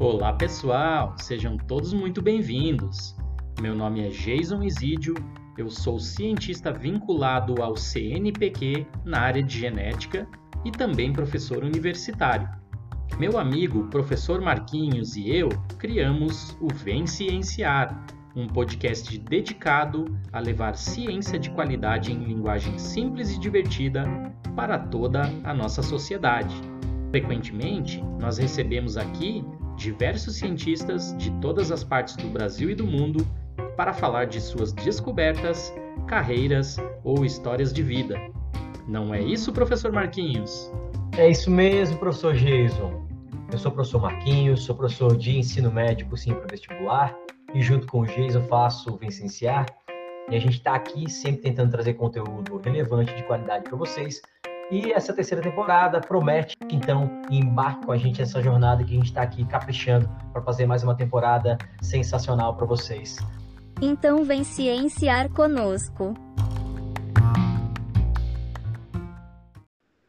Olá pessoal, sejam todos muito bem-vindos. Meu nome é Jason Isidio, eu sou cientista vinculado ao CNPq na área de genética e também professor universitário. Meu amigo, professor Marquinhos e eu criamos o Vem Cienciar, um podcast dedicado a levar ciência de qualidade em linguagem simples e divertida para toda a nossa sociedade. Frequentemente, nós recebemos aqui diversos cientistas de todas as partes do Brasil e do mundo para falar de suas descobertas, carreiras ou histórias de vida. Não é isso, professor Marquinhos? É isso mesmo, professor Jason. Eu sou o professor Marquinhos, sou professor de ensino médico sim para vestibular e junto com o Jason faço o Vicenciar. E a gente está aqui sempre tentando trazer conteúdo relevante de qualidade para vocês. E essa terceira temporada promete, então, embarque com a gente nessa jornada que a gente está aqui caprichando para fazer mais uma temporada sensacional para vocês. Então vem cienciar conosco.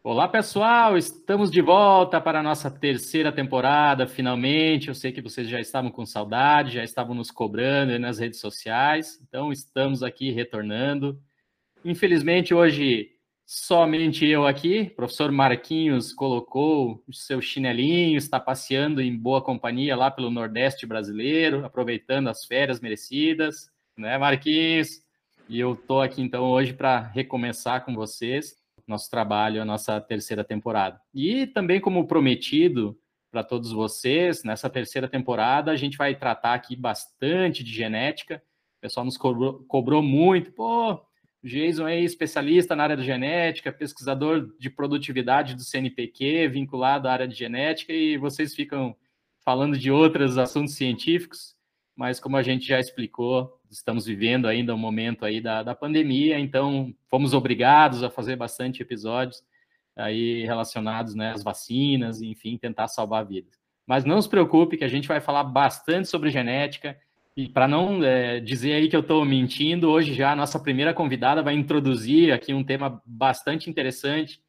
Olá pessoal, estamos de volta para a nossa terceira temporada, finalmente. Eu sei que vocês já estavam com saudade, já estavam nos cobrando nas redes sociais, então estamos aqui retornando. Infelizmente, hoje somente eu aqui. O professor Marquinhos colocou o seu chinelinho, está passeando em boa companhia lá pelo Nordeste brasileiro, aproveitando as férias merecidas, né, Marquinhos? E eu estou aqui então hoje para recomeçar com vocês nosso trabalho, a nossa terceira temporada. E também, como prometido para todos vocês, nessa terceira temporada a gente vai tratar aqui bastante de genética. O pessoal nos cobrou, cobrou muito, pô, Jason é especialista na área de genética, pesquisador de produtividade do CNPq, vinculado à área de genética, e vocês ficam falando de outros assuntos científicos, mas como a gente já explicou, estamos vivendo ainda um momento aí da, da pandemia, então fomos obrigados a fazer bastante episódios aí relacionados né, às vacinas, enfim, tentar salvar vidas. Mas não se preocupe que a gente vai falar bastante sobre genética, e para não é, dizer aí que eu estou mentindo, hoje já a nossa primeira convidada vai introduzir aqui um tema bastante interessante,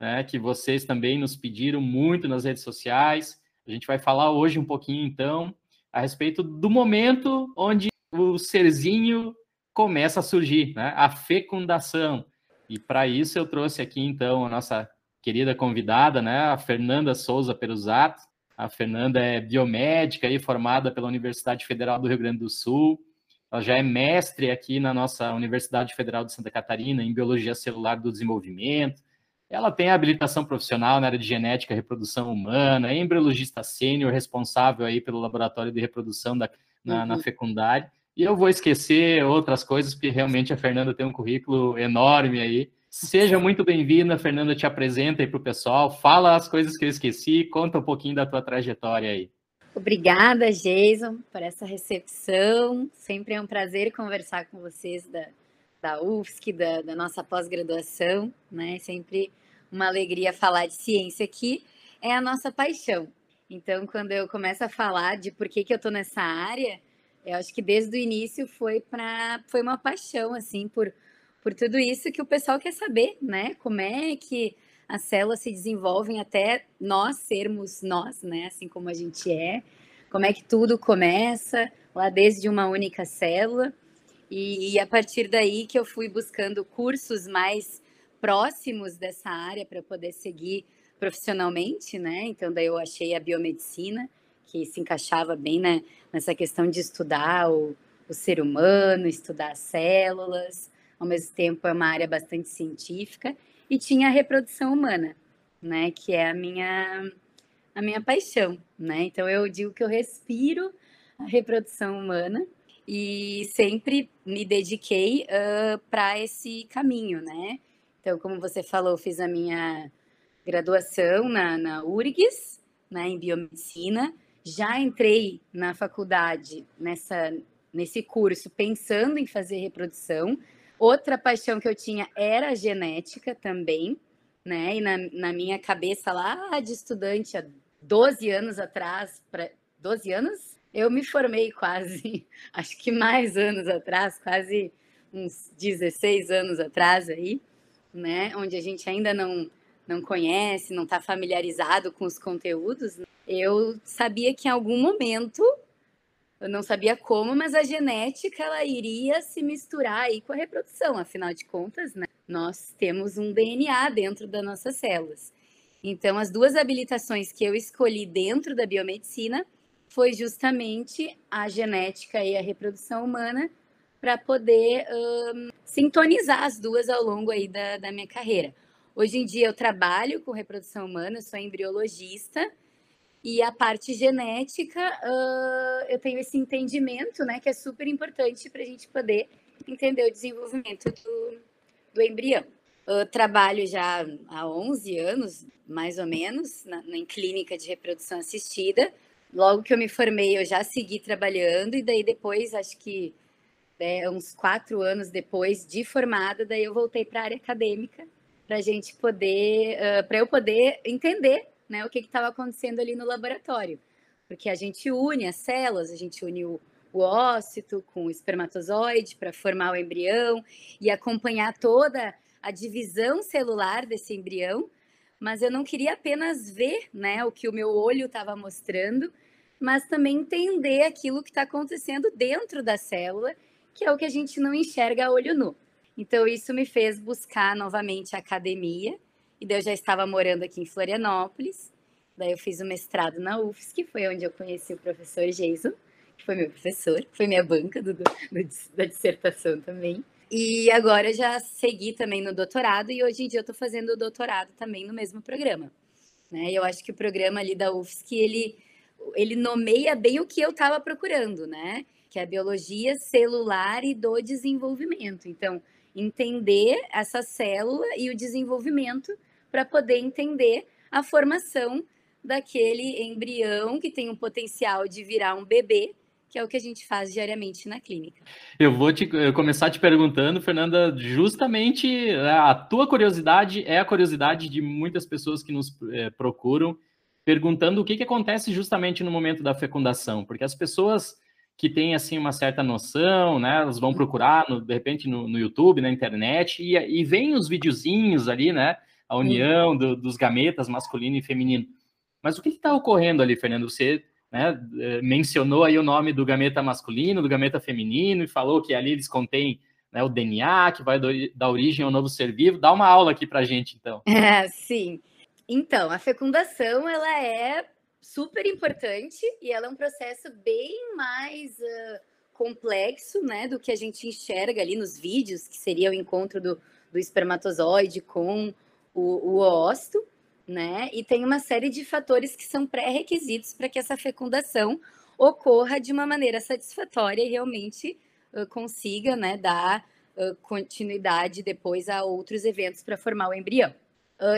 né, que vocês também nos pediram muito nas redes sociais. A gente vai falar hoje um pouquinho, então, a respeito do momento onde o serzinho começa a surgir, né, a fecundação. E para isso eu trouxe aqui, então, a nossa querida convidada, né, a Fernanda Souza Perusato, a Fernanda é biomédica e formada pela Universidade Federal do Rio Grande do Sul. Ela já é mestre aqui na nossa Universidade Federal de Santa Catarina em Biologia Celular do Desenvolvimento. Ela tem habilitação profissional na área de genética e reprodução humana, é embriologista sênior responsável aí pelo laboratório de reprodução da, na, uhum. na fecundária. E eu vou esquecer outras coisas, porque realmente a Fernanda tem um currículo enorme aí. Seja muito bem-vinda, Fernanda, te apresenta aí para o pessoal, fala as coisas que eu esqueci, conta um pouquinho da tua trajetória aí. Obrigada, Jason, por essa recepção. Sempre é um prazer conversar com vocês da, da UFSC, da, da nossa pós-graduação, né? Sempre uma alegria falar de ciência aqui, é a nossa paixão. Então, quando eu começo a falar de por que, que eu estou nessa área, eu acho que desde o início foi para foi uma paixão assim por por tudo isso que o pessoal quer saber, né? Como é que as células se desenvolvem até nós sermos nós, né? Assim como a gente é. Como é que tudo começa lá desde uma única célula. E, e a partir daí que eu fui buscando cursos mais próximos dessa área para poder seguir profissionalmente, né? Então daí eu achei a biomedicina que se encaixava bem né, nessa questão de estudar o, o ser humano, estudar as células ao mesmo tempo é uma área bastante científica, e tinha a reprodução humana, né, que é a minha a minha paixão, né? Então eu digo que eu respiro a reprodução humana e sempre me dediquei uh, para esse caminho, né? Então, como você falou, fiz a minha graduação na, na URGS, né, em biomedicina. Já entrei na faculdade nessa, nesse curso pensando em fazer reprodução, Outra paixão que eu tinha era a genética também, né? E na, na minha cabeça lá de estudante, há 12 anos atrás, pra, 12 anos? Eu me formei quase, acho que mais anos atrás, quase uns 16 anos atrás aí, né? Onde a gente ainda não, não conhece, não está familiarizado com os conteúdos. Eu sabia que em algum momento, eu não sabia como, mas a genética ela iria se misturar aí com a reprodução. Afinal de contas, né? Nós temos um DNA dentro das nossas células. Então, as duas habilitações que eu escolhi dentro da biomedicina foi justamente a genética e a reprodução humana para poder um, sintonizar as duas ao longo aí da, da minha carreira. Hoje em dia eu trabalho com reprodução humana, sou embriologista e a parte genética uh, eu tenho esse entendimento, né, que é super importante para a gente poder entender o desenvolvimento do, do embrião. Eu trabalho já há 11 anos, mais ou menos, na, em clínica de reprodução assistida logo que eu me formei, eu já segui trabalhando, e daí depois, acho que é, uns quatro anos depois de formada, daí eu voltei para a área acadêmica, para gente poder, uh, para eu poder entender né, o que estava acontecendo ali no laboratório. Porque a gente une as células, a gente une o, o ócito com o espermatozoide para formar o embrião e acompanhar toda a divisão celular desse embrião, mas eu não queria apenas ver né, o que o meu olho estava mostrando, mas também entender aquilo que está acontecendo dentro da célula, que é o que a gente não enxerga a olho nu. Então, isso me fez buscar novamente a academia, e daí eu já estava morando aqui em Florianópolis, daí eu fiz o mestrado na UFSC, que foi onde eu conheci o professor Jason, que foi meu professor, foi minha banca do, do, da dissertação também. E agora eu já segui também no doutorado, e hoje em dia eu estou fazendo o doutorado também no mesmo programa. Né? Eu acho que o programa ali da UFSC, ele ele nomeia bem o que eu estava procurando, né? Que é a biologia celular e do desenvolvimento. Então, entender essa célula e o desenvolvimento para poder entender a formação daquele embrião que tem um potencial de virar um bebê, que é o que a gente faz diariamente na clínica. Eu vou te, eu começar te perguntando, Fernanda, justamente a tua curiosidade é a curiosidade de muitas pessoas que nos é, procuram perguntando o que, que acontece justamente no momento da fecundação, porque as pessoas que têm assim uma certa noção, né, elas vão procurar no, de repente no, no, YouTube, na internet e, e veem os videozinhos ali, né, a união do, dos gametas masculino e feminino. Mas o que está ocorrendo ali, Fernando? Você né, eh, mencionou aí o nome do gameta masculino, do gameta feminino e falou que ali eles contêm né, o DNA que vai dar origem ao novo ser vivo. Dá uma aula aqui para gente, então. É, sim. Então, a fecundação ela é super importante e ela é um processo bem mais uh, complexo, né, do que a gente enxerga ali nos vídeos, que seria o encontro do, do espermatozoide com o, o ócito, né? E tem uma série de fatores que são pré-requisitos para que essa fecundação ocorra de uma maneira satisfatória e realmente uh, consiga, né, dar uh, continuidade depois a outros eventos para formar o embrião.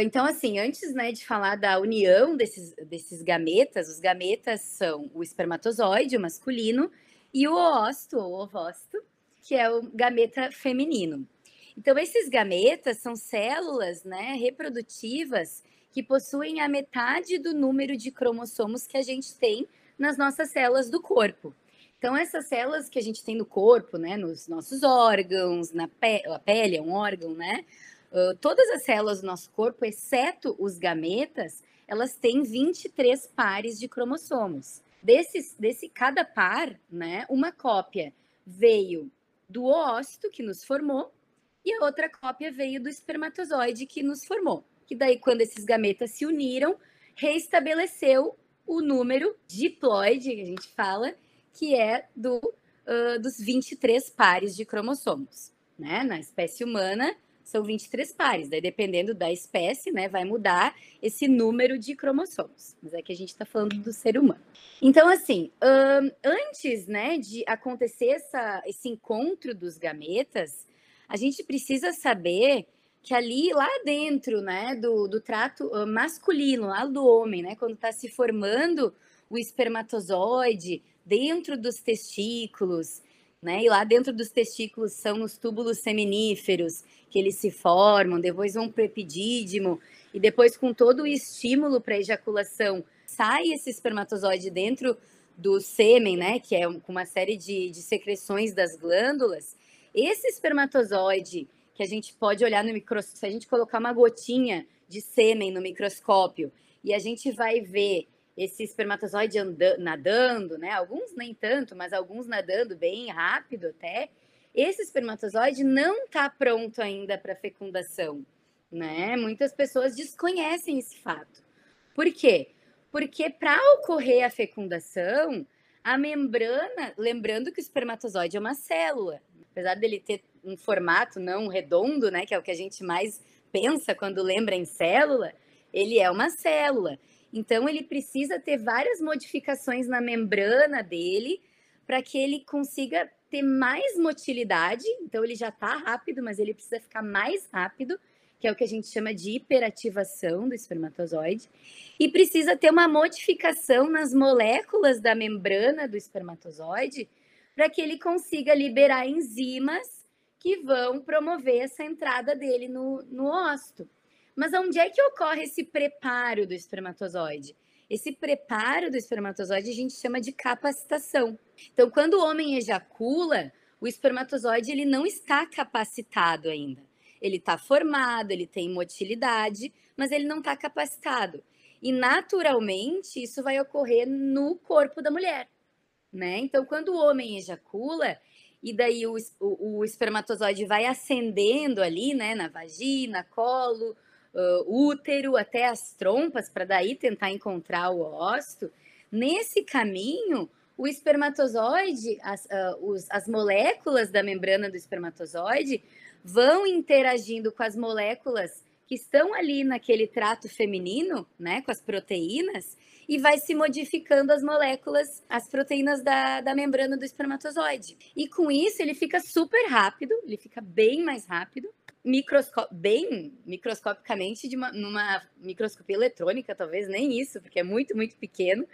Então, assim, antes né, de falar da união desses, desses gametas, os gametas são o espermatozoide, o masculino, e o oócito, ou ovócito, que é o gameta feminino. Então, esses gametas são células né, reprodutivas que possuem a metade do número de cromossomos que a gente tem nas nossas células do corpo. Então, essas células que a gente tem no corpo, né, nos nossos órgãos, na pele, a pele é um órgão, né? Todas as células do nosso corpo, exceto os gametas, elas têm 23 pares de cromossomos. Desses, desse cada par, né, uma cópia veio do ócito que nos formou e a outra cópia veio do espermatozoide que nos formou. Que daí, quando esses gametas se uniram, reestabeleceu o número diploide, que a gente fala, que é do, uh, dos 23 pares de cromossomos. Né? Na espécie humana, são 23 pares, daí dependendo da espécie, né, vai mudar esse número de cromossomos. Mas é que a gente está falando do ser humano. Então, assim, um, antes, né, de acontecer essa, esse encontro dos gametas, a gente precisa saber que ali, lá dentro, né, do, do trato masculino, lá do homem, né, quando está se formando o espermatozoide dentro dos testículos, né? E lá dentro dos testículos são os túbulos seminíferos, que eles se formam, depois vão para o epidídimo, e depois, com todo o estímulo para ejaculação, sai esse espermatozoide dentro do sêmen, né, que é uma série de, de secreções das glândulas, esse espermatozoide que a gente pode olhar no microscópio, se a gente colocar uma gotinha de sêmen no microscópio e a gente vai ver esse espermatozoide andando, nadando, né? Alguns nem tanto, mas alguns nadando bem rápido até. Esse espermatozoide não está pronto ainda para fecundação, né? Muitas pessoas desconhecem esse fato. Por quê? Porque para ocorrer a fecundação, a membrana, lembrando que o espermatozoide é uma célula, apesar dele ter um formato não redondo, né, que é o que a gente mais pensa quando lembra em célula, ele é uma célula. Então, ele precisa ter várias modificações na membrana dele para que ele consiga ter mais motilidade. Então, ele já está rápido, mas ele precisa ficar mais rápido, que é o que a gente chama de hiperativação do espermatozoide. E precisa ter uma modificação nas moléculas da membrana do espermatozoide para que ele consiga liberar enzimas que vão promover essa entrada dele no, no ósito. Mas onde é que ocorre esse preparo do espermatozoide? Esse preparo do espermatozoide a gente chama de capacitação. Então, quando o homem ejacula, o espermatozoide ele não está capacitado ainda. Ele está formado, ele tem motilidade, mas ele não está capacitado. E naturalmente isso vai ocorrer no corpo da mulher, né? Então, quando o homem ejacula, e daí o, o, o espermatozoide vai ascendendo ali, né, na vagina, colo, uh, útero até as trompas, para daí tentar encontrar o ósito, nesse caminho, o espermatozoide, as, uh, os, as moléculas da membrana do espermatozoide vão interagindo com as moléculas que estão ali naquele trato feminino, né, com as proteínas, e vai se modificando as moléculas, as proteínas da, da membrana do espermatozoide. E com isso ele fica super rápido, ele fica bem mais rápido, microscó bem microscopicamente, de uma, numa microscopia eletrônica, talvez nem isso, porque é muito, muito pequeno,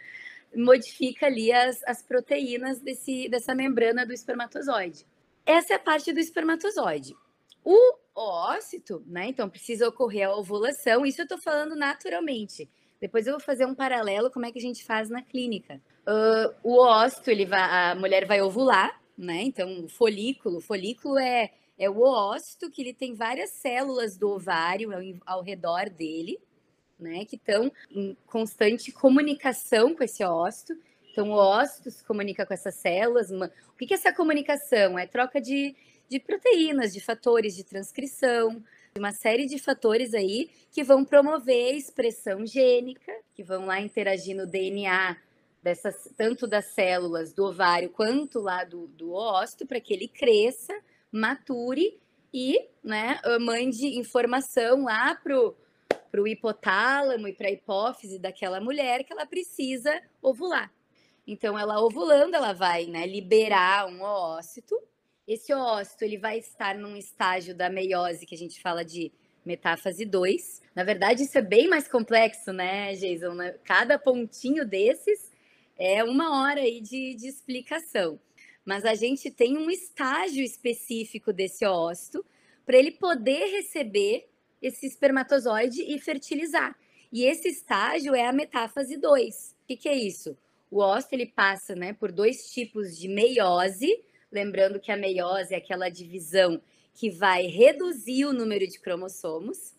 modifica ali as, as proteínas desse, dessa membrana do espermatozoide. Essa é a parte do espermatozoide. O ócito, né? Então precisa ocorrer a ovulação. Isso eu estou falando naturalmente. Depois eu vou fazer um paralelo como é que a gente faz na clínica. Uh, o ócito, ele vai, a mulher vai ovular, né? Então o folículo, folículo é é o ócito, que ele tem várias células do ovário ao, ao redor dele, né, que estão em constante comunicação com esse ócito. Então, o ócito se comunica com essas células. O que é essa comunicação? É troca de, de proteínas, de fatores de transcrição, uma série de fatores aí que vão promover a expressão gênica, que vão lá interagir no DNA dessas, tanto das células do ovário quanto lá do, do para que ele cresça mature e né, mande informação lá pro para o hipotálamo e para a hipófise daquela mulher que ela precisa ovular. Então, ela ovulando, ela vai né, liberar um oócito. Esse oócito ele vai estar num estágio da meiose que a gente fala de metáfase 2. Na verdade, isso é bem mais complexo, né, Jason? Cada pontinho desses é uma hora aí de, de explicação mas a gente tem um estágio específico desse ócito para ele poder receber esse espermatozoide e fertilizar. E esse estágio é a metáfase 2. O que, que, é isso? O ócito ele passa né, por dois tipos de meiose, lembrando que a meiose é aquela divisão que vai reduzir o número de cromossomos.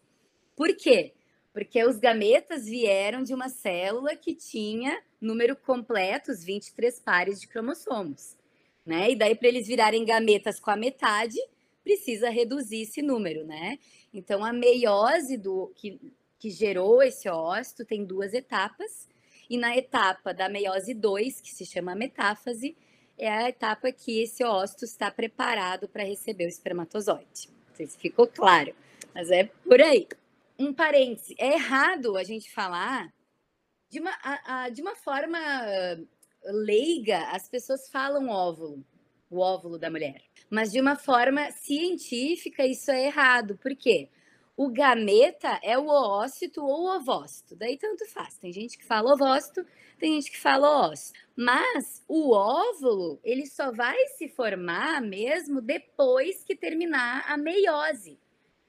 Por quê? Porque os gametas vieram de uma célula que tinha número completo, os 23 pares de cromossomos né? E daí, para eles virarem gametas com a metade, precisa reduzir esse número, né? Então, a meiose do que, que gerou esse ócito tem duas etapas, e na etapa da meiose 2, que se chama metáfase, é a etapa que esse ócito está preparado para receber o espermatozoide. Não sei se ficou claro, mas é por aí. Um parêntese, é errado a gente falar de uma, a, a, de uma forma leiga, as pessoas falam óvulo, o óvulo da mulher. Mas de uma forma científica, isso é errado. Por quê? O gameta é o ócito ou ovócito. Daí tanto faz. Tem gente que fala ovócito, tem gente que fala ócito. Mas o óvulo, ele só vai se formar mesmo depois que terminar a meiose,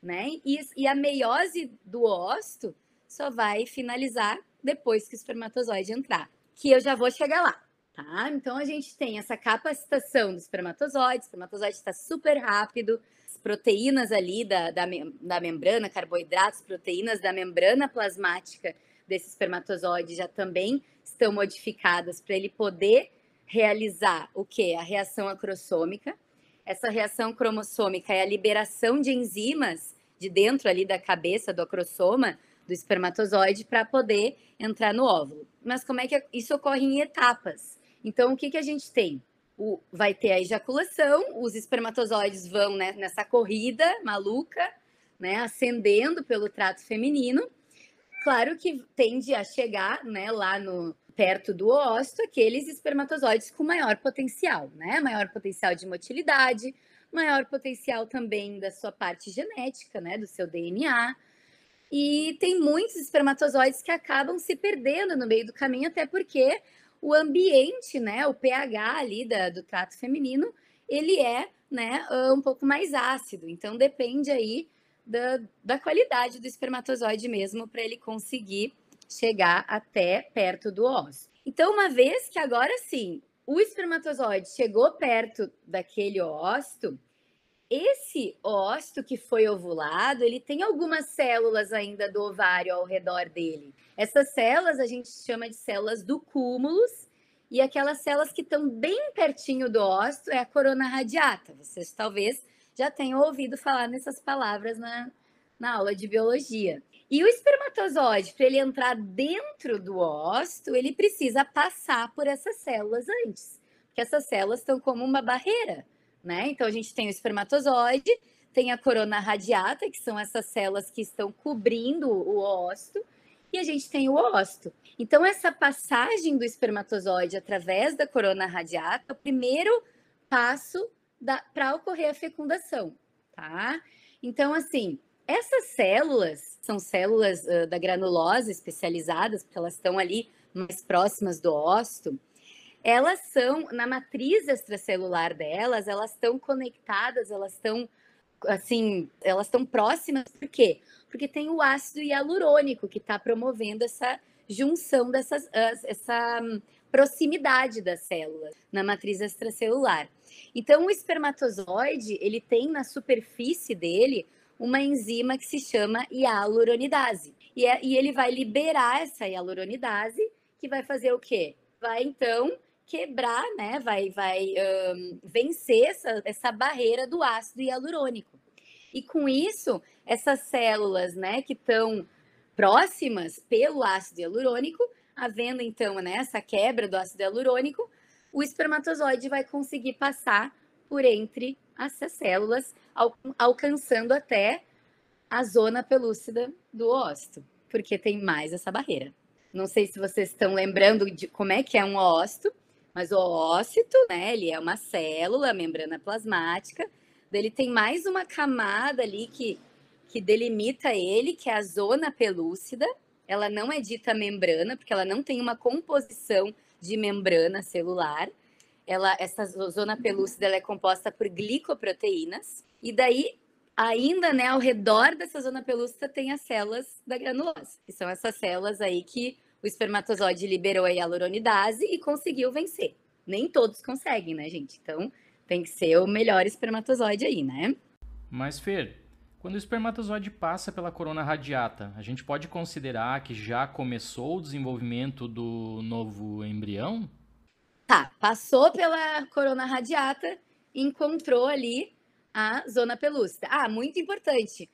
né? E, e a meiose do ócito só vai finalizar depois que o espermatozoide entrar. Que eu já vou chegar lá. tá? Então a gente tem essa capacitação do espermatozoide, o espermatozoide está super rápido, proteínas ali da, da, da membrana, carboidratos, proteínas da membrana plasmática desse espermatozoide já também estão modificadas para ele poder realizar o que? A reação acrossômica. Essa reação cromossômica é a liberação de enzimas de dentro ali da cabeça do acrossoma do espermatozoide para poder entrar no óvulo. Mas como é que isso ocorre em etapas? Então, o que, que a gente tem? O, vai ter a ejaculação, os espermatozoides vão né, nessa corrida maluca, né, ascendendo pelo trato feminino. Claro que tende a chegar né, lá no, perto do ósseo aqueles espermatozoides com maior potencial, né? Maior potencial de motilidade, maior potencial também da sua parte genética, né? Do seu DNA. E tem muitos espermatozoides que acabam se perdendo no meio do caminho, até porque o ambiente, né? O pH ali da, do trato feminino, ele é, né? Um pouco mais ácido. Então depende aí da, da qualidade do espermatozoide mesmo para ele conseguir chegar até perto do ósseo. Então, uma vez que agora sim o espermatozoide chegou perto daquele ósseo, esse ósseo que foi ovulado, ele tem algumas células ainda do ovário ao redor dele. Essas células a gente chama de células do cúmulos, e aquelas células que estão bem pertinho do ósseo é a corona radiata. Vocês talvez já tenham ouvido falar nessas palavras na, na aula de biologia. E o espermatozoide, para ele entrar dentro do ósseo, ele precisa passar por essas células antes, porque essas células estão como uma barreira, né? Então a gente tem o espermatozoide, tem a corona radiata, que são essas células que estão cobrindo o ósseo, e a gente tem o ósseo. Então essa passagem do espermatozoide através da corona radiata é o primeiro passo para ocorrer a fecundação, tá? Então assim, essas células são células uh, da granulose especializadas, porque elas estão ali mais próximas do ósseo. Elas são, na matriz extracelular delas, elas estão conectadas, elas estão, assim, elas estão próximas, por quê? Porque tem o ácido hialurônico que está promovendo essa junção dessas, essa hum, proximidade das células na matriz extracelular. Então, o espermatozoide, ele tem na superfície dele uma enzima que se chama hialuronidase. E, é, e ele vai liberar essa hialuronidase, que vai fazer o quê? Vai então quebrar, né? Vai, vai um, vencer essa, essa barreira do ácido hialurônico. E com isso, essas células, né, que estão próximas pelo ácido hialurônico, havendo então né, essa quebra do ácido hialurônico, o espermatozoide vai conseguir passar por entre essas células, al alcançando até a zona pelúcida do ósseo, porque tem mais essa barreira. Não sei se vocês estão lembrando de como é que é um ósseo, mas o ócito, né, ele é uma célula, membrana plasmática, ele tem mais uma camada ali que, que delimita ele, que é a zona pelúcida. Ela não é dita membrana, porque ela não tem uma composição de membrana celular ela, essa zona pelúcida é composta por glicoproteínas, e daí, ainda né, ao redor dessa zona pelúcida tem as células da granulose, que são essas células aí que o espermatozoide liberou a hialuronidase e conseguiu vencer. Nem todos conseguem, né, gente? Então, tem que ser o melhor espermatozoide aí, né? Mas, Fer, quando o espermatozoide passa pela corona radiata, a gente pode considerar que já começou o desenvolvimento do novo embrião? Tá, passou pela corona radiata, encontrou ali a zona pelúcida. Ah, muito importante.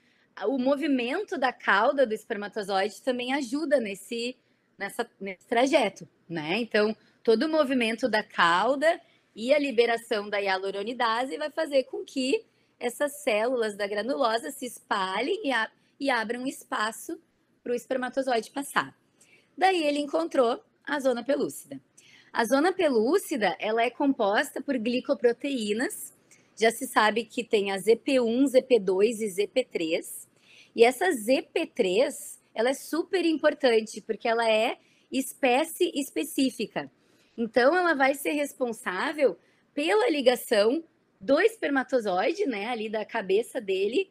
O movimento da cauda do espermatozoide também ajuda nesse, nessa, nesse trajeto, né? Então, todo o movimento da cauda e a liberação da hialuronidase vai fazer com que essas células da granulosa se espalhem e, a, e abram espaço para o espermatozoide passar. Daí ele encontrou a zona pelúcida. A zona pelúcida, ela é composta por glicoproteínas. Já se sabe que tem a ZP1, ZP2 e ZP3. E essa ZP3, ela é super importante porque ela é espécie específica. Então, ela vai ser responsável pela ligação do espermatozoide, né, ali da cabeça dele,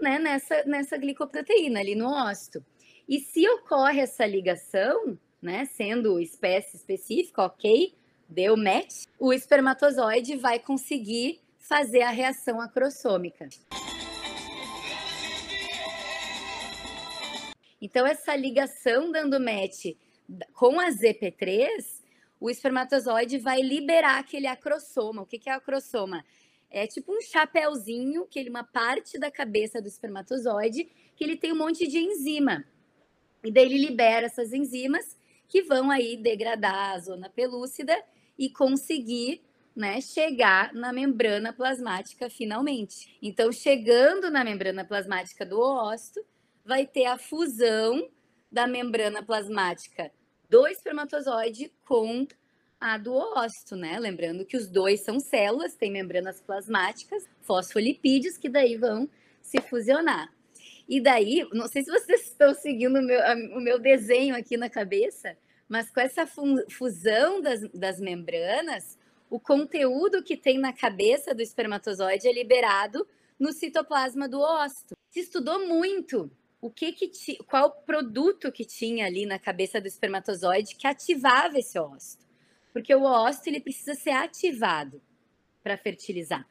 né, nessa, nessa glicoproteína ali no ósseo. E se ocorre essa ligação, né, sendo espécie específica, ok, deu match, o espermatozoide vai conseguir fazer a reação acrossômica. Então, essa ligação dando match com a ZP3, o espermatozoide vai liberar aquele acrossoma. O que é acrossoma? É tipo um chapéuzinho, que ele uma parte da cabeça do espermatozoide, que ele tem um monte de enzima. E daí ele libera essas enzimas que vão aí degradar a zona pelúcida e conseguir né, chegar na membrana plasmática finalmente. Então, chegando na membrana plasmática do ósito, vai ter a fusão da membrana plasmática do espermatozoide com a do ósito, né? Lembrando que os dois são células, têm membranas plasmáticas, fosfolipídios, que daí vão se fusionar. E daí, não sei se vocês estão seguindo o meu, o meu desenho aqui na cabeça, mas com essa fusão das, das membranas, o conteúdo que tem na cabeça do espermatozoide é liberado no citoplasma do ósito. Se estudou muito o que que ti, qual produto que tinha ali na cabeça do espermatozoide que ativava esse ósito. Porque o ósito ele precisa ser ativado para fertilizar.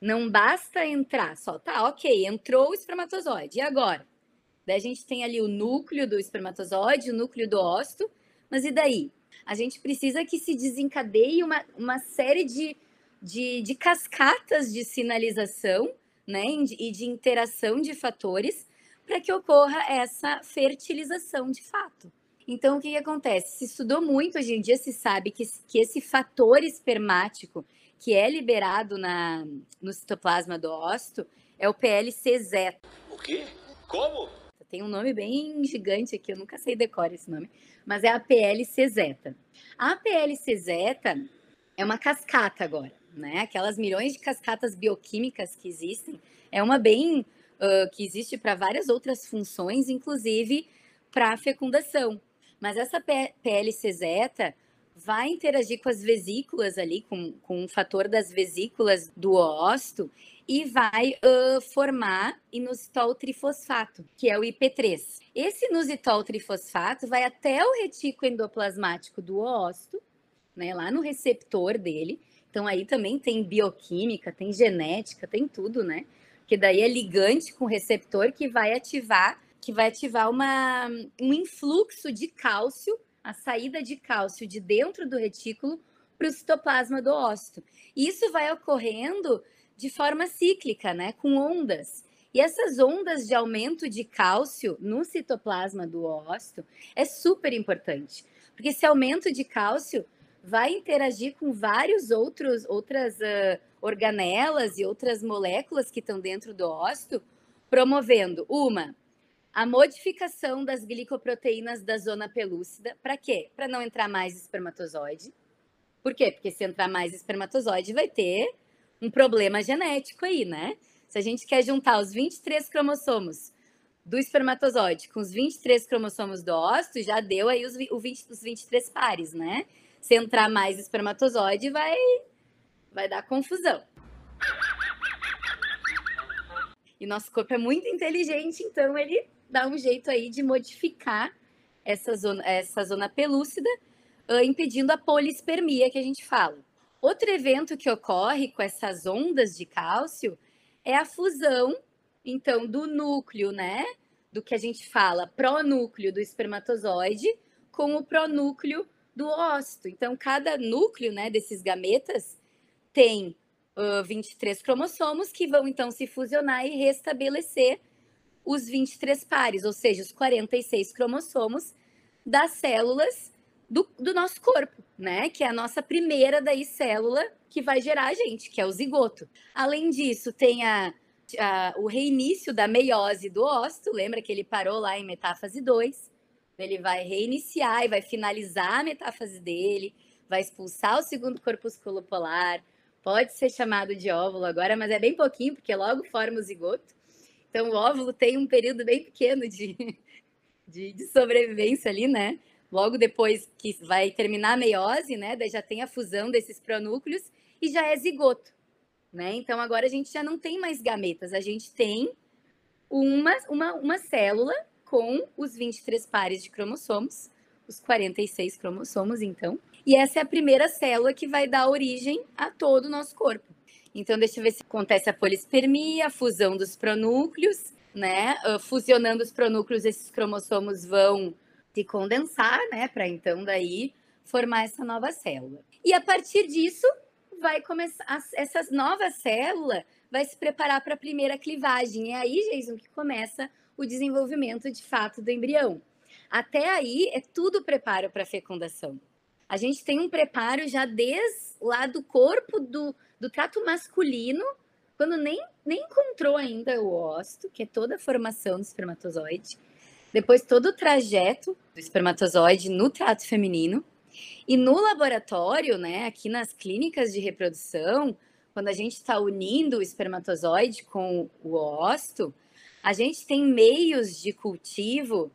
Não basta entrar só, tá, ok, entrou o espermatozoide, e agora? Daí a gente tem ali o núcleo do espermatozoide, o núcleo do ósito, mas e daí? A gente precisa que se desencadeie uma, uma série de, de, de cascatas de sinalização né, e de interação de fatores para que ocorra essa fertilização de fato. Então, o que, que, acontece? Se estudou muito, hoje em dia se sabe que, que esse fator espermático que é liberado na, no citoplasma do ósito é o PLC-zeta. O quê? Como? Tem um nome bem gigante aqui, eu nunca sei decorar esse nome, mas é a PLC-zeta. A PLC-zeta é uma cascata agora, né? Aquelas milhões de cascatas bioquímicas que existem, é uma bem uh, que existe para várias outras funções, inclusive para fecundação. Mas essa PLC-zeta vai interagir com as vesículas ali, com, com o fator das vesículas do ósito, e vai uh, formar inositol trifosfato, que é o IP3. Esse inositol trifosfato vai até o retículo endoplasmático do ósito, né, lá no receptor dele. Então aí também tem bioquímica, tem genética, tem tudo, né? Que daí é ligante com receptor que vai ativar, que vai ativar uma, um influxo de cálcio a saída de cálcio de dentro do retículo para o citoplasma do ósito. E isso vai ocorrendo de forma cíclica, né, com ondas. E essas ondas de aumento de cálcio no citoplasma do ósito é super importante, porque esse aumento de cálcio vai interagir com vários outros outras uh, organelas e outras moléculas que estão dentro do ósito, promovendo uma a modificação das glicoproteínas da zona pelúcida. Para quê? Para não entrar mais espermatozoide. Por quê? Porque se entrar mais espermatozoide, vai ter um problema genético aí, né? Se a gente quer juntar os 23 cromossomos do espermatozoide com os 23 cromossomos do ósseo, já deu aí os, 20, os 23 pares, né? Se entrar mais espermatozoide, vai, vai dar confusão. E nosso corpo é muito inteligente, então ele dá um jeito aí de modificar essa zona, essa zona pelúcida, uh, impedindo a polispermia que a gente fala. Outro evento que ocorre com essas ondas de cálcio é a fusão, então, do núcleo, né? Do que a gente fala, pronúcleo do espermatozoide com o pronúcleo do ósito. Então, cada núcleo, né, desses gametas tem uh, 23 cromossomos que vão então se fusionar e restabelecer os 23 pares, ou seja, os 46 cromossomos das células do, do, nosso corpo, né? Que é a nossa primeira daí célula que vai gerar a gente, que é o zigoto. Além disso, tem a, a, o reinício da meiose do ósito, lembra que ele parou lá em metáfase 2? Ele vai reiniciar e vai finalizar a metáfase dele, vai expulsar o segundo corpúsculo polar, pode ser chamado de óvulo agora, mas é bem pouquinho, porque logo forma o zigoto. Então, o óvulo tem um período bem pequeno de, de, de, sobrevivência ali, né? Logo depois que vai terminar a meiose, né? Daí já tem a fusão desses pronúcleos e já é zigoto, né? Então, agora a gente já não tem mais gametas, a gente tem uma, uma, uma célula com os 23 pares de cromossomos, os 46 cromossomos, então. E essa é a primeira célula que vai dar origem a todo o nosso corpo. Então, deixa eu ver se acontece a polispermia, a fusão dos pronúcleos, né? Uh, fusionando os pronúcleos, esses cromossomos vão se condensar, né? Para então daí formar essa nova célula. E a partir disso, vai começar essa nova célula vai se preparar para a primeira clivagem. É aí, Jason, que começa o desenvolvimento de fato do embrião. Até aí é tudo preparo para a fecundação. A gente tem um preparo já desde lá do corpo do, do trato masculino, quando nem, nem encontrou ainda o ósito, que é toda a formação do espermatozoide, depois todo o trajeto do espermatozoide no trato feminino, e no laboratório, né, aqui nas clínicas de reprodução, quando a gente está unindo o espermatozoide com o ósito, a gente tem meios de cultivo.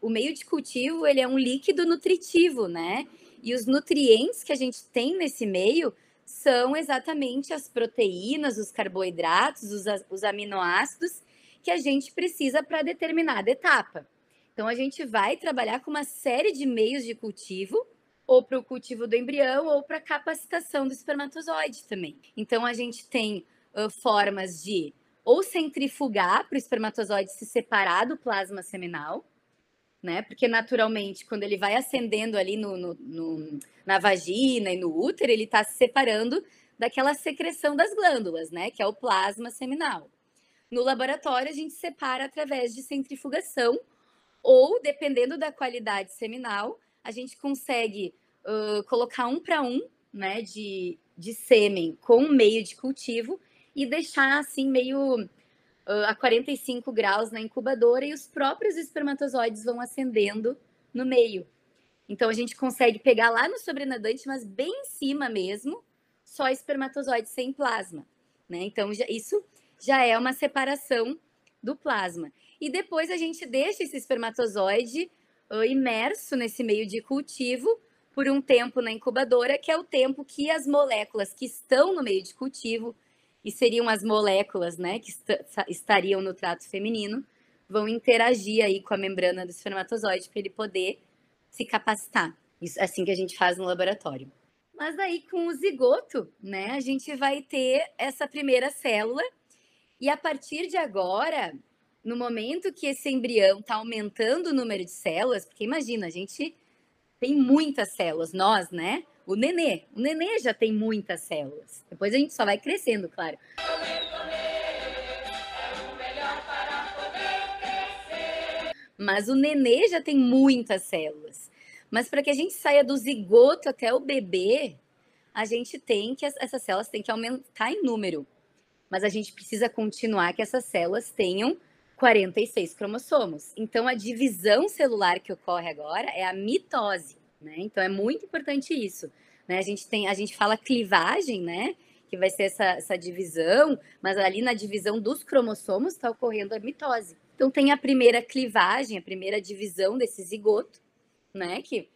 O meio de cultivo ele é um líquido nutritivo, né? E os nutrientes que a gente tem nesse meio são exatamente as proteínas, os carboidratos, os, os aminoácidos que a gente precisa para determinada etapa. Então, a gente vai trabalhar com uma série de meios de cultivo ou para o cultivo do embrião, ou para capacitação do espermatozoide também. Então, a gente tem uh, formas de ou centrifugar para o espermatozoide se separar do plasma seminal, né? Porque naturalmente, quando ele vai ascendendo ali no, no, no na vagina e no útero, ele está se separando daquela secreção das glândulas, né? Que é o plasma seminal. No laboratório, a gente separa através de centrifugação, ou, dependendo da qualidade seminal, a gente consegue uh, colocar um para um, né, de, de sêmen com meio de cultivo e deixar assim meio uh, a 45 graus na incubadora e os próprios espermatozoides vão acendendo no meio. Então a gente consegue pegar lá no sobrenadante, mas bem em cima mesmo, só espermatozoide sem plasma, né? Então já, isso já é uma separação do plasma. E depois a gente deixa esse espermatozoide uh, imerso nesse meio de cultivo por um tempo na incubadora, que é o tempo que as moléculas que estão no meio de cultivo, e seriam as moléculas né, que est estariam no trato feminino, vão interagir aí com a membrana do espermatozoide para ele poder se capacitar. Isso assim que a gente faz no laboratório. Mas aí com o zigoto, né, a gente vai ter essa primeira célula e a partir de agora, no momento que esse embrião está aumentando o número de células, porque imagina, a gente tem muitas células, nós, né? O nenê, o nenê já tem muitas células. Depois a gente só vai crescendo, claro. Mas o nenê já tem muitas células. Mas para que a gente saia do zigoto até o bebê, a gente tem que essas células têm que aumentar em número. Mas a gente precisa continuar que essas células tenham 46 cromossomos. Então, a divisão celular que ocorre agora é a mitose, né? Então, é muito importante isso. Né? A gente tem, a gente fala clivagem, né? Que vai ser essa, essa divisão, mas ali na divisão dos cromossomos está ocorrendo a mitose. Então, tem a primeira clivagem, a primeira divisão desse zigoto, né? Que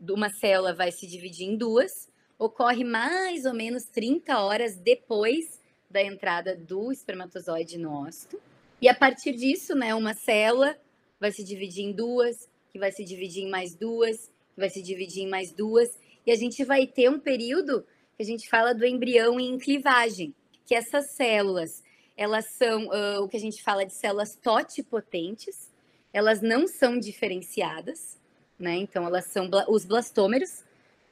uma célula vai se dividir em duas, ocorre mais ou menos 30 horas depois da entrada do espermatozoide no ósito. E a partir disso, né, uma célula vai se dividir em duas, que vai se dividir em mais duas, vai se dividir em mais duas, e a gente vai ter um período que a gente fala do embrião em clivagem, que essas células, elas são uh, o que a gente fala de células totipotentes, elas não são diferenciadas, né? Então, elas são os blastômeros,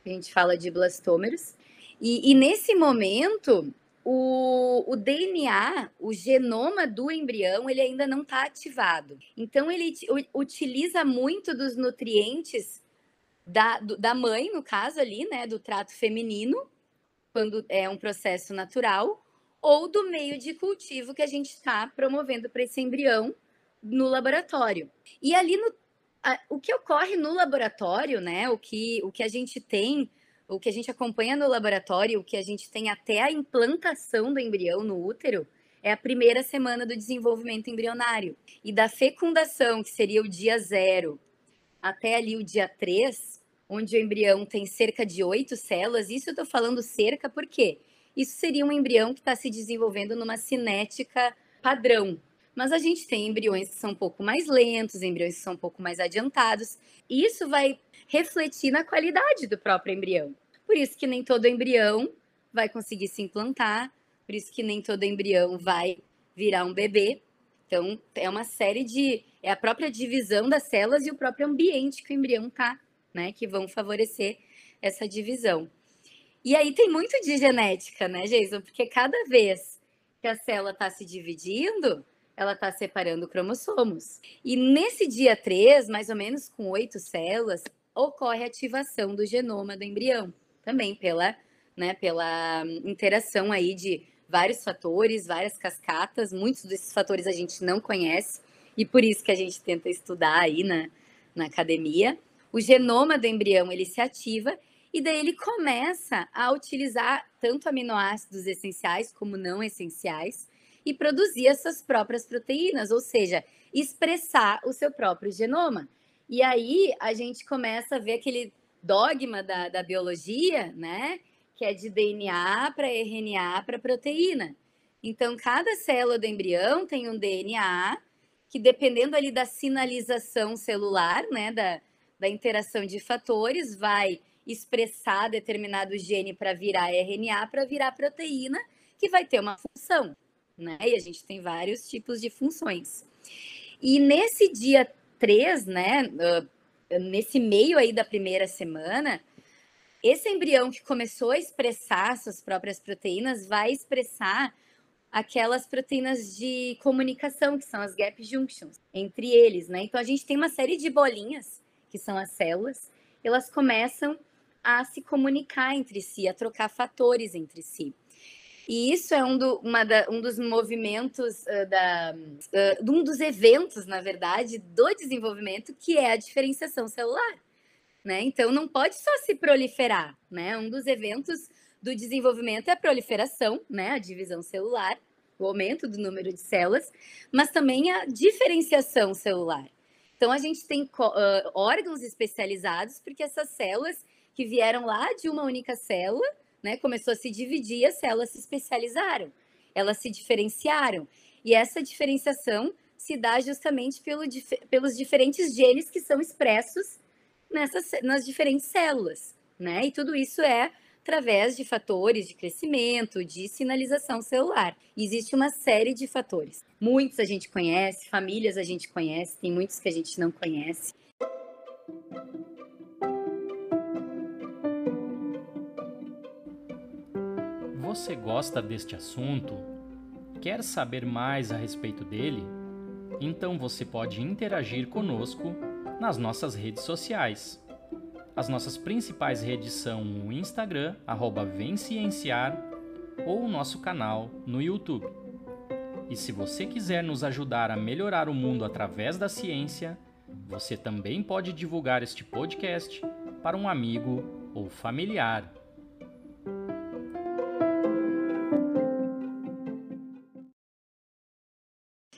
a gente fala de blastômeros, e, e nesse momento, o, o, DNA, o genoma do embrião, ele ainda não está ativado. Então, ele utiliza muito dos nutrientes da, do, da mãe, no caso ali, né, do trato feminino, quando é um processo natural, ou do meio de cultivo que a gente está promovendo para esse embrião no laboratório. E ali no, a, o que ocorre no laboratório, né, o que, o que a gente tem o que a gente acompanha no laboratório, o que a gente tem até a implantação do embrião no útero, é a primeira semana do desenvolvimento embrionário. E da fecundação, que seria o dia zero, até ali o dia três, onde o embrião tem cerca de oito células, isso eu estou falando cerca porque isso seria um embrião que está se desenvolvendo numa cinética padrão. Mas a gente tem embriões que são um pouco mais lentos, embriões que são um pouco mais adiantados. E isso vai refletir na qualidade do próprio embrião. Por isso que nem todo embrião vai conseguir se implantar, por isso que nem todo embrião vai virar um bebê. Então, é uma série de. É a própria divisão das células e o próprio ambiente que o embrião está, né? Que vão favorecer essa divisão. E aí tem muito de genética, né, Jason? Porque cada vez que a célula está se dividindo, ela está separando cromossomos. E nesse dia 3, mais ou menos com oito células, ocorre a ativação do genoma do embrião, também pela, né, pela interação aí de vários fatores, várias cascatas, muitos desses fatores a gente não conhece, e por isso que a gente tenta estudar aí na, na academia. O genoma do embrião, ele se ativa e daí ele começa a utilizar tanto aminoácidos essenciais como não essenciais e produzir essas próprias proteínas, ou seja, expressar o seu próprio genoma. E aí a gente começa a ver aquele dogma da, da biologia, né? Que é de DNA para RNA para proteína. Então, cada célula do embrião tem um DNA que, dependendo ali da sinalização celular, né, da, da interação de fatores, vai expressar determinado gene para virar RNA, para virar proteína, que vai ter uma função, né? E a gente tem vários tipos de funções. E nesse dia 3, né, nesse meio aí da primeira semana, esse embrião que começou a expressar suas próprias proteínas vai expressar aquelas proteínas de comunicação, que são as gap junctions, entre eles, né? Então a gente tem uma série de bolinhas, que são as células, elas começam a se comunicar entre si, a trocar fatores entre si. E isso é um, do, da, um dos movimentos uh, da, uh, um dos eventos, na verdade, do desenvolvimento, que é a diferenciação celular. Né? Então, não pode só se proliferar. Né? Um dos eventos do desenvolvimento é a proliferação, né? a divisão celular, o aumento do número de células, mas também a diferenciação celular. Então, a gente tem uh, órgãos especializados, porque essas células que vieram lá de uma única célula, né, começou a se dividir, as células se especializaram, elas se diferenciaram. E essa diferenciação se dá justamente pelo, pelos diferentes genes que são expressos nessas, nas diferentes células. Né? E tudo isso é através de fatores de crescimento, de sinalização celular. existe uma série de fatores. Muitos a gente conhece, famílias a gente conhece, tem muitos que a gente não conhece. Você gosta deste assunto? Quer saber mais a respeito dele? Então você pode interagir conosco nas nossas redes sociais. As nossas principais redes são o Instagram, arroba ou o nosso canal no YouTube. E se você quiser nos ajudar a melhorar o mundo através da ciência, você também pode divulgar este podcast para um amigo ou familiar.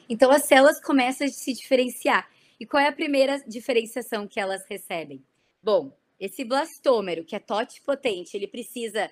Então as células começam a se diferenciar. E qual é a primeira diferenciação que elas recebem? Bom, esse blastômero, que é totipotente, ele precisa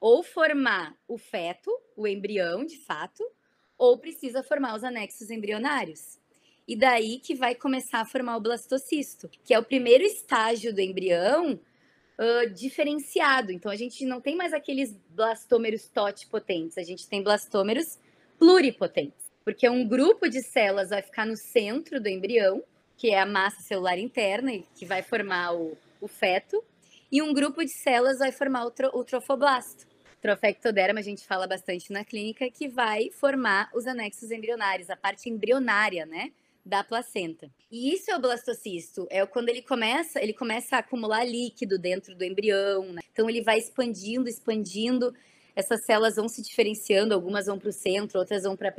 ou formar o feto, o embrião, de fato, ou precisa formar os anexos embrionários. E daí que vai começar a formar o blastocisto, que é o primeiro estágio do embrião uh, diferenciado. Então a gente não tem mais aqueles blastômeros totipotentes, a gente tem blastômeros pluripotentes porque um grupo de células vai ficar no centro do embrião, que é a massa celular interna, que vai formar o, o feto, e um grupo de células vai formar o, tro, o trofoblasto. Trofectoderma, a gente fala bastante na clínica, que vai formar os anexos embrionários, a parte embrionária, né? da placenta. E isso é o blastocisto, é quando ele começa, ele começa a acumular líquido dentro do embrião, né? Então ele vai expandindo, expandindo, essas células vão se diferenciando, algumas vão para o centro, outras vão para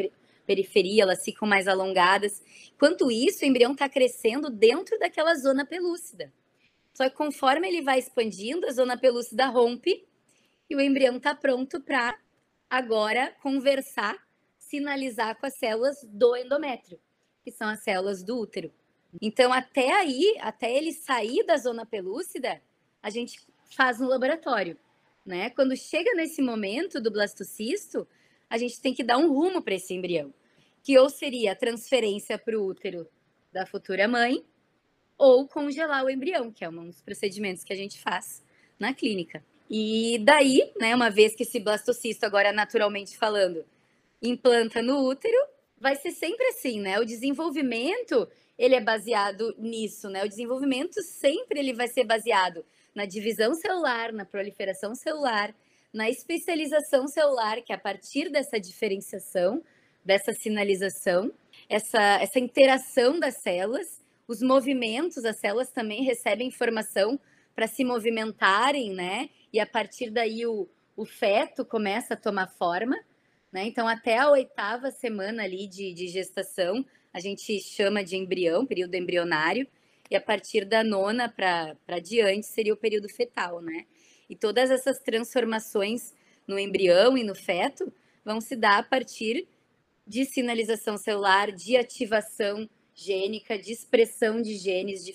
periferia, elas ficam mais alongadas. Enquanto isso, o embrião está crescendo dentro daquela zona pelúcida. Só que conforme ele vai expandindo, a zona pelúcida rompe e o embrião está pronto para agora conversar, sinalizar com as células do endométrio, que são as células do útero. Então, até aí, até ele sair da zona pelúcida, a gente faz no laboratório, né? Quando chega nesse momento do blastocisto, a gente tem que dar um rumo para esse embrião, que ou seria transferência para o útero da futura mãe, ou congelar o embrião, que é um dos procedimentos que a gente faz na clínica. E daí, né, uma vez que esse blastocisto, agora naturalmente falando, implanta no útero, vai ser sempre assim, né? O desenvolvimento, ele é baseado nisso, né? O desenvolvimento sempre ele vai ser baseado na divisão celular, na proliferação celular, na especialização celular, que é a partir dessa diferenciação, dessa sinalização, essa, essa interação das células, os movimentos, as células também recebem informação para se movimentarem, né? E a partir daí o, o feto começa a tomar forma, né? Então, até a oitava semana ali de, de gestação, a gente chama de embrião, período embrionário, e a partir da nona para diante seria o período fetal, né? E todas essas transformações no embrião e no feto vão se dar a partir de sinalização celular, de ativação gênica, de expressão de genes, de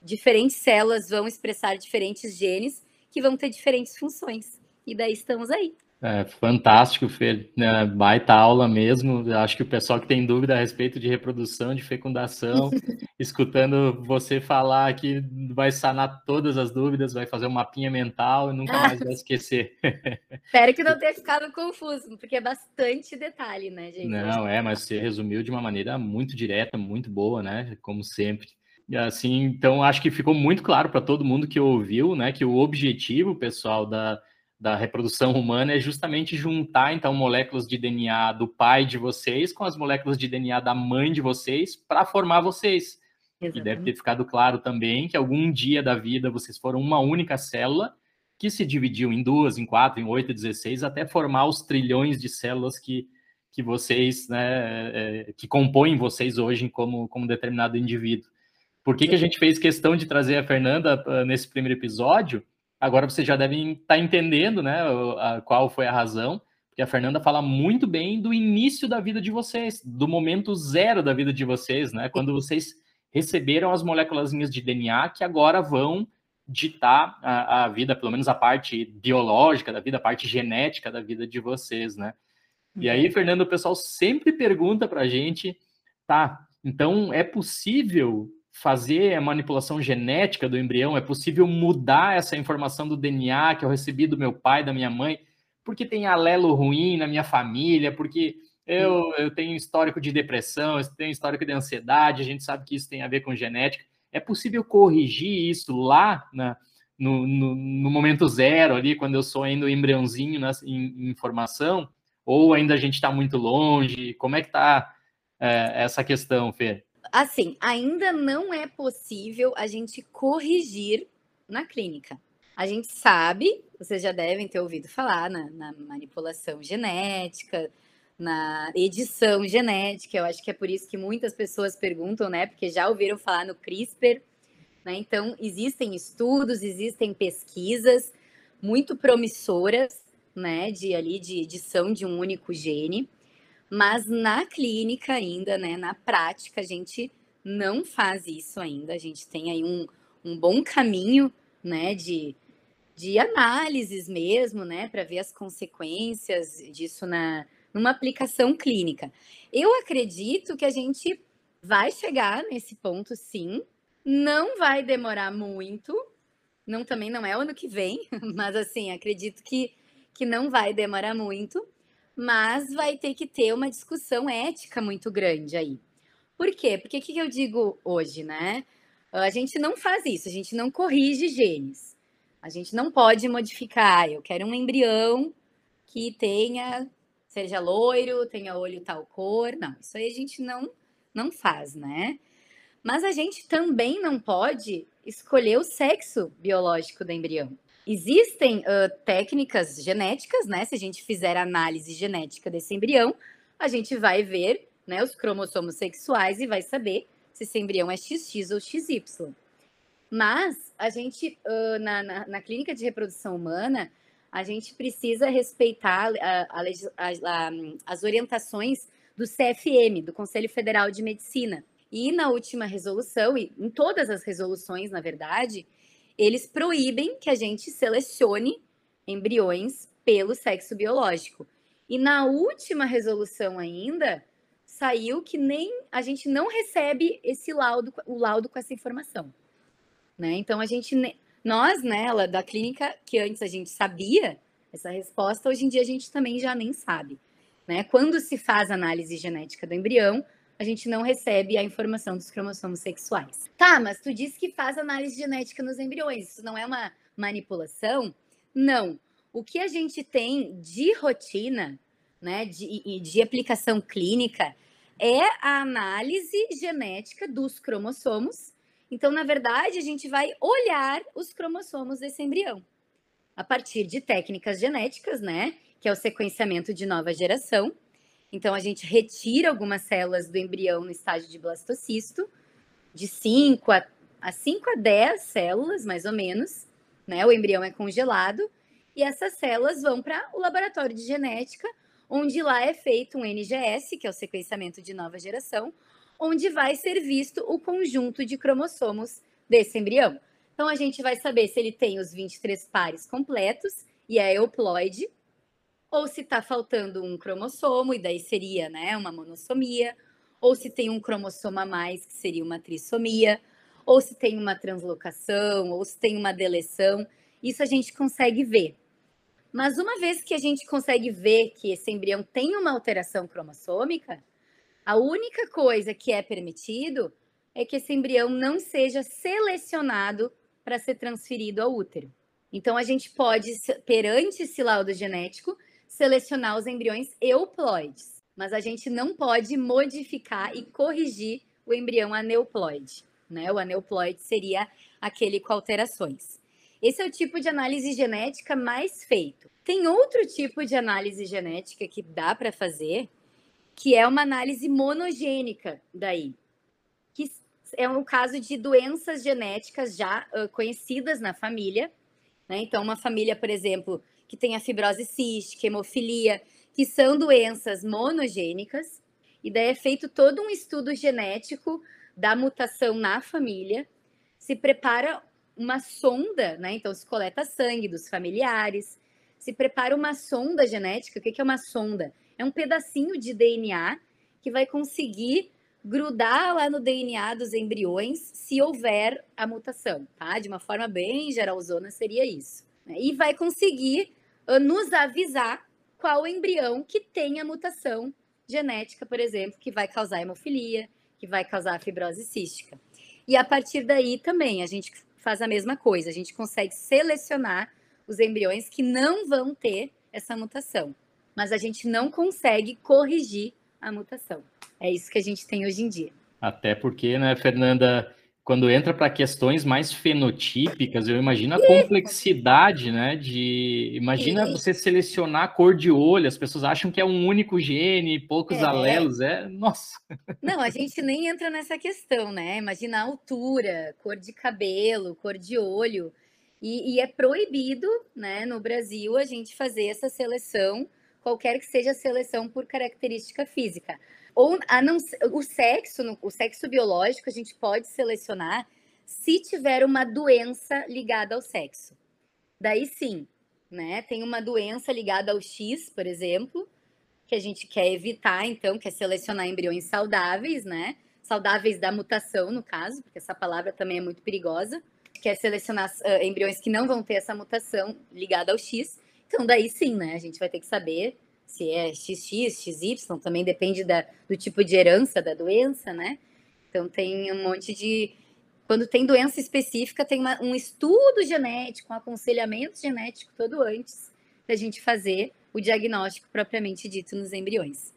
diferentes células vão expressar diferentes genes que vão ter diferentes funções. E daí estamos aí. É, fantástico, Fê. É, baita aula mesmo. Acho que o pessoal que tem dúvida a respeito de reprodução, de fecundação, escutando você falar aqui, vai sanar todas as dúvidas, vai fazer um mapinha mental e nunca mais vai esquecer. Espero que não tenha ficado confuso, porque é bastante detalhe, né, gente? Não, é, mas você resumiu de uma maneira muito direta, muito boa, né? Como sempre. E assim, então acho que ficou muito claro para todo mundo que ouviu, né, que o objetivo, pessoal, da da reprodução humana é justamente juntar então moléculas de DNA do pai de vocês com as moléculas de DNA da mãe de vocês para formar vocês. Exatamente. E deve ter ficado claro também que algum dia da vida vocês foram uma única célula que se dividiu em duas, em quatro, em oito, dezesseis, até formar os trilhões de células que, que vocês, né, é, que compõem vocês hoje como, como determinado indivíduo. Por que, que a gente fez questão de trazer a Fernanda uh, nesse primeiro episódio? Agora vocês já devem estar tá entendendo, né, a, qual foi a razão, porque a Fernanda fala muito bem do início da vida de vocês, do momento zero da vida de vocês, né, quando vocês receberam as moléculas de DNA que agora vão ditar a, a, vida, pelo menos a parte biológica da vida, a parte genética da vida de vocês, né? E aí, uhum. Fernando, o pessoal sempre pergunta para a gente, tá? Então, é possível fazer a manipulação genética do embrião? É possível mudar essa informação do DNA que eu recebi do meu pai, da minha mãe, porque tem alelo ruim na minha família, porque eu, eu tenho histórico de depressão, eu tenho histórico de ansiedade, a gente sabe que isso tem a ver com genética. É possível corrigir isso lá na, no, no, no, momento zero, ali, quando eu sou ainda um embriãozinho na, em, em formação? Ou ainda a gente está muito longe? Como é que está é, essa questão, Fê? Assim, ainda não é possível a gente corrigir na clínica. A gente sabe, vocês já devem ter ouvido falar na, na manipulação genética, na edição genética. Eu acho que é por isso que muitas pessoas perguntam, né? Porque já ouviram falar no CRISPR. Né? Então, existem estudos, existem pesquisas muito promissoras, né? De ali de edição de um único gene. Mas na clínica ainda, né, na prática, a gente não faz isso ainda. A gente tem aí um, um bom caminho, né, de, de análises mesmo, né, para ver as consequências disso na numa aplicação clínica. Eu acredito que a gente vai chegar nesse ponto, sim. Não vai demorar muito. Não também não é ano que vem, mas assim acredito que que não vai demorar muito mas vai ter que ter uma discussão ética muito grande aí. Por quê? Porque o que, eu digo hoje, né? A gente não faz isso, a gente não corrige genes. A gente não pode modificar. Eu quero um embrião que tenha, seja loiro, tenha olho tal cor. Não, isso aí a gente não, não faz, né? Mas a gente também não pode escolher o sexo biológico do embrião. Existem uh, técnicas genéticas, né? Se a gente fizer análise genética desse embrião, a gente vai ver né, os cromossomos sexuais e vai saber se esse embrião é XX ou XY. Mas a gente, uh, na, na, na, clínica de reprodução humana, a gente precisa respeitar a, a, a, as orientações do CFM, do Conselho Federal de Medicina. E na última resolução, e em todas as resoluções, na verdade, eles proíbem que a gente selecione embriões pelo sexo biológico. E na última resolução ainda saiu que nem a gente não recebe esse laudo, o laudo com essa informação, né? Então a gente nós, né, ela, da clínica, que antes a gente sabia essa resposta, hoje em dia a gente também já nem sabe. Né? Quando se faz análise genética do embrião, a gente não recebe a informação dos cromossomos sexuais. Tá, mas tu disse que faz análise genética nos embriões, isso não é uma manipulação? Não. O que a gente tem de rotina, né, de, de aplicação clínica, é a análise genética dos cromossomos. Então, na verdade, a gente vai olhar os cromossomos desse embrião a partir de técnicas genéticas, né, que é o sequenciamento de nova geração. Então, a gente retira algumas células do embrião no estágio de blastocisto, de 5 a, a 5 a 10 células, mais ou menos, né? O embrião é congelado e essas células vão para o laboratório de genética, onde lá é feito um NGS, que é o sequenciamento de nova geração, onde vai ser visto o conjunto de cromossomos desse embrião. Então, a gente vai saber se ele tem os 23 pares completos e é euploide, ou se está faltando um cromossomo, e daí seria né, uma monossomia, ou se tem um cromossomo a mais, que seria uma trissomia, ou se tem uma translocação, ou se tem uma deleção. Isso a gente consegue ver. Mas uma vez que a gente consegue ver que esse embrião tem uma alteração cromossômica, a única coisa que é permitido é que esse embrião não seja selecionado para ser transferido ao útero. Então, a gente pode, perante esse laudo genético, selecionar os embriões euploides, mas a gente não pode modificar e corrigir o embrião aneuploide. Né? O aneuploide seria aquele com alterações. Esse é o tipo de análise genética mais feito. Tem outro tipo de análise genética que dá para fazer, que é uma análise monogênica daí, que é um caso de doenças genéticas já uh, conhecidas na família. Né? Então, uma família, por exemplo, que tem a fibrose cística, hemofilia, que são doenças monogênicas, e daí é feito todo um estudo genético da mutação na família, se prepara uma sonda, né? Então se coleta sangue dos familiares, se prepara uma sonda genética. O que é uma sonda? É um pedacinho de DNA que vai conseguir grudar lá no DNA dos embriões se houver a mutação, tá? De uma forma bem geralzona seria isso. E vai conseguir uh, nos avisar qual embrião que tem a mutação genética, por exemplo, que vai causar hemofilia, que vai causar fibrose cística. E a partir daí também a gente faz a mesma coisa, a gente consegue selecionar os embriões que não vão ter essa mutação, mas a gente não consegue corrigir a mutação. É isso que a gente tem hoje em dia. Até porque, né, Fernanda, quando entra para questões mais fenotípicas, eu imagino a complexidade, né? De imagina você selecionar a cor de olho, as pessoas acham que é um único gene, poucos é. alelos, é nossa. Não, a gente nem entra nessa questão, né? Imagina a altura, cor de cabelo, cor de olho. E, e é proibido, né, no Brasil, a gente fazer essa seleção, qualquer que seja a seleção por característica física. Ou a não, o sexo, o sexo biológico, a gente pode selecionar se tiver uma doença ligada ao sexo. Daí sim, né? Tem uma doença ligada ao X, por exemplo, que a gente quer evitar, então, que é selecionar embriões saudáveis, né? Saudáveis da mutação, no caso, porque essa palavra também é muito perigosa. Quer selecionar uh, embriões que não vão ter essa mutação ligada ao X. Então, daí sim, né? A gente vai ter que saber se é XX, XY, também depende da, do tipo de herança da doença, né? Então tem um monte de. Quando tem doença específica, tem uma, um estudo genético, um aconselhamento genético todo antes da gente fazer o diagnóstico propriamente dito nos embriões.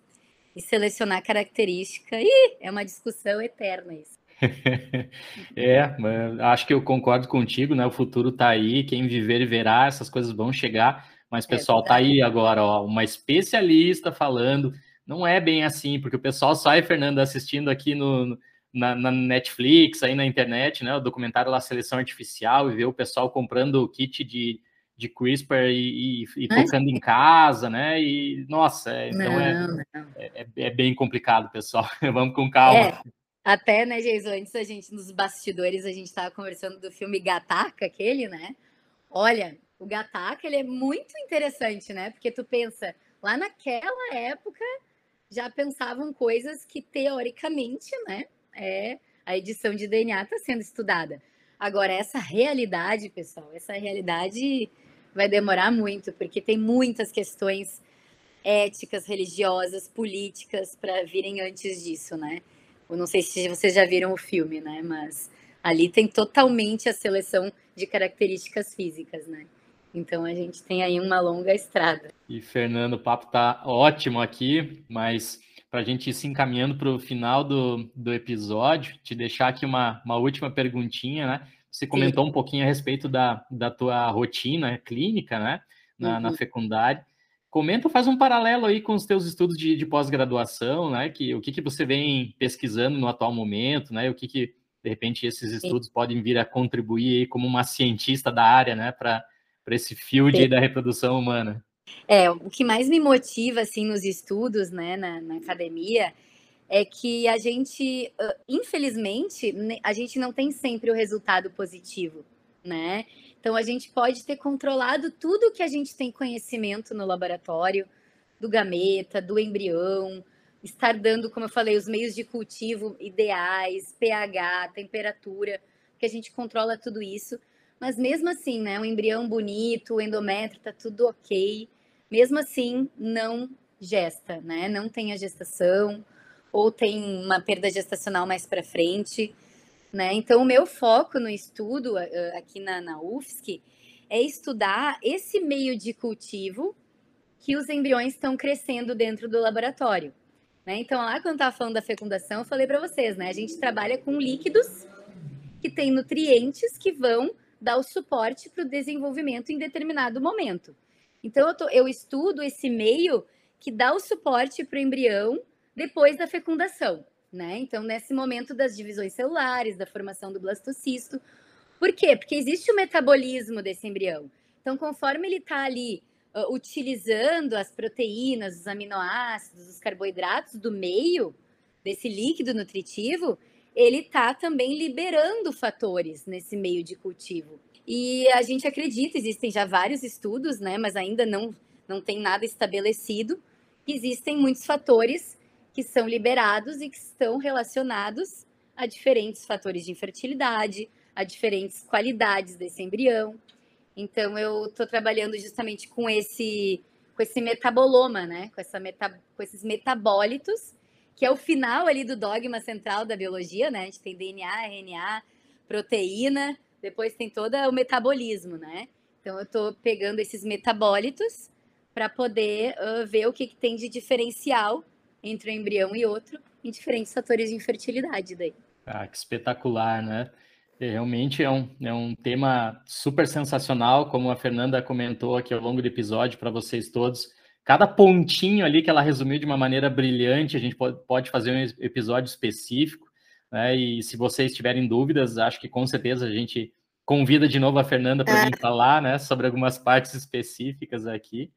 E selecionar característica, ih, é uma discussão eterna isso. é, acho que eu concordo contigo, né? O futuro está aí, quem viver verá, essas coisas vão chegar. Mas, é pessoal, é tá aí agora, ó, uma especialista falando. Não é bem assim, porque o pessoal sai, Fernando, assistindo aqui no, na, na, Netflix, aí na internet, né? O documentário lá, Seleção Artificial, e vê o pessoal comprando o kit de, de CRISPR e, e, e tocando em casa, né? E, nossa, é, então é, não, é, não. É, é, bem complicado, pessoal. Vamos com calma. É, até, né, Jason, antes a gente, nos bastidores, a gente estava conversando do filme Gataca, aquele, né? Olha, o Gataca, ele é muito interessante, né? Porque tu pensa, lá naquela época já pensavam coisas que teoricamente, né, é a edição de DNA está sendo estudada. Agora, essa realidade, pessoal, essa realidade vai demorar muito, porque tem muitas questões éticas, religiosas, políticas para virem antes disso, né? Eu não sei se vocês já viram o filme, né? Mas ali tem totalmente a seleção de características físicas, né? Então a gente tem aí uma longa estrada. E Fernando, o papo tá ótimo aqui, mas para a gente ir se encaminhando para o final do, do episódio, te deixar aqui uma, uma última perguntinha, né? Você comentou Sim. um pouquinho a respeito da, da tua rotina clínica, né? Na, uhum. na fecundidade. Comenta, faz um paralelo aí com os teus estudos de, de pós-graduação, né? Que, o que, que você vem pesquisando no atual momento, né? O que, que de repente, esses estudos Sim. podem vir a contribuir como uma cientista da área, né? Para esse field da reprodução humana. É, o que mais me motiva, assim, nos estudos, né, na, na academia, é que a gente, infelizmente, a gente não tem sempre o resultado positivo, né? Então a gente pode ter controlado tudo que a gente tem conhecimento no laboratório, do gameta, do embrião, estar dando, como eu falei, os meios de cultivo ideais, pH, temperatura, que a gente controla tudo isso. Mas mesmo assim, né, o embrião bonito, o endométrio tá tudo ok, mesmo assim não gesta, né? Não tem a gestação ou tem uma perda gestacional mais para frente, né? Então, o meu foco no estudo aqui na, na UFSC é estudar esse meio de cultivo que os embriões estão crescendo dentro do laboratório. Né? Então, lá quando estava falando da fecundação, eu falei para vocês, né? A gente trabalha com líquidos que têm nutrientes que vão dar o suporte para o desenvolvimento em determinado momento. Então, eu, tô, eu estudo esse meio que dá o suporte para o embrião depois da fecundação, né? Então, nesse momento das divisões celulares, da formação do blastocisto. Por quê? Porque existe o metabolismo desse embrião. Então, conforme ele está ali uh, utilizando as proteínas, os aminoácidos, os carboidratos do meio desse líquido nutritivo, ele está também liberando fatores nesse meio de cultivo. E a gente acredita, existem já vários estudos, né, mas ainda não, não tem nada estabelecido, existem muitos fatores que são liberados e que estão relacionados a diferentes fatores de infertilidade, a diferentes qualidades desse embrião. Então eu estou trabalhando justamente com esse com esse metaboloma, né? Com, essa meta, com esses metabólitos, que é o final ali do dogma central da biologia, né? A gente tem DNA, RNA, proteína, depois tem todo o metabolismo, né? Então eu estou pegando esses metabólitos para poder uh, ver o que, que tem de diferencial entre um embrião e outro em diferentes fatores de infertilidade daí. Ah, que espetacular, né? É, realmente é um, é um tema super sensacional, como a Fernanda comentou aqui ao longo do episódio para vocês todos. Cada pontinho ali que ela resumiu de uma maneira brilhante, a gente pode, fazer um episódio específico, né? E se vocês tiverem dúvidas, acho que com certeza a gente convida de novo a Fernanda para vir falar, né, sobre algumas partes específicas aqui.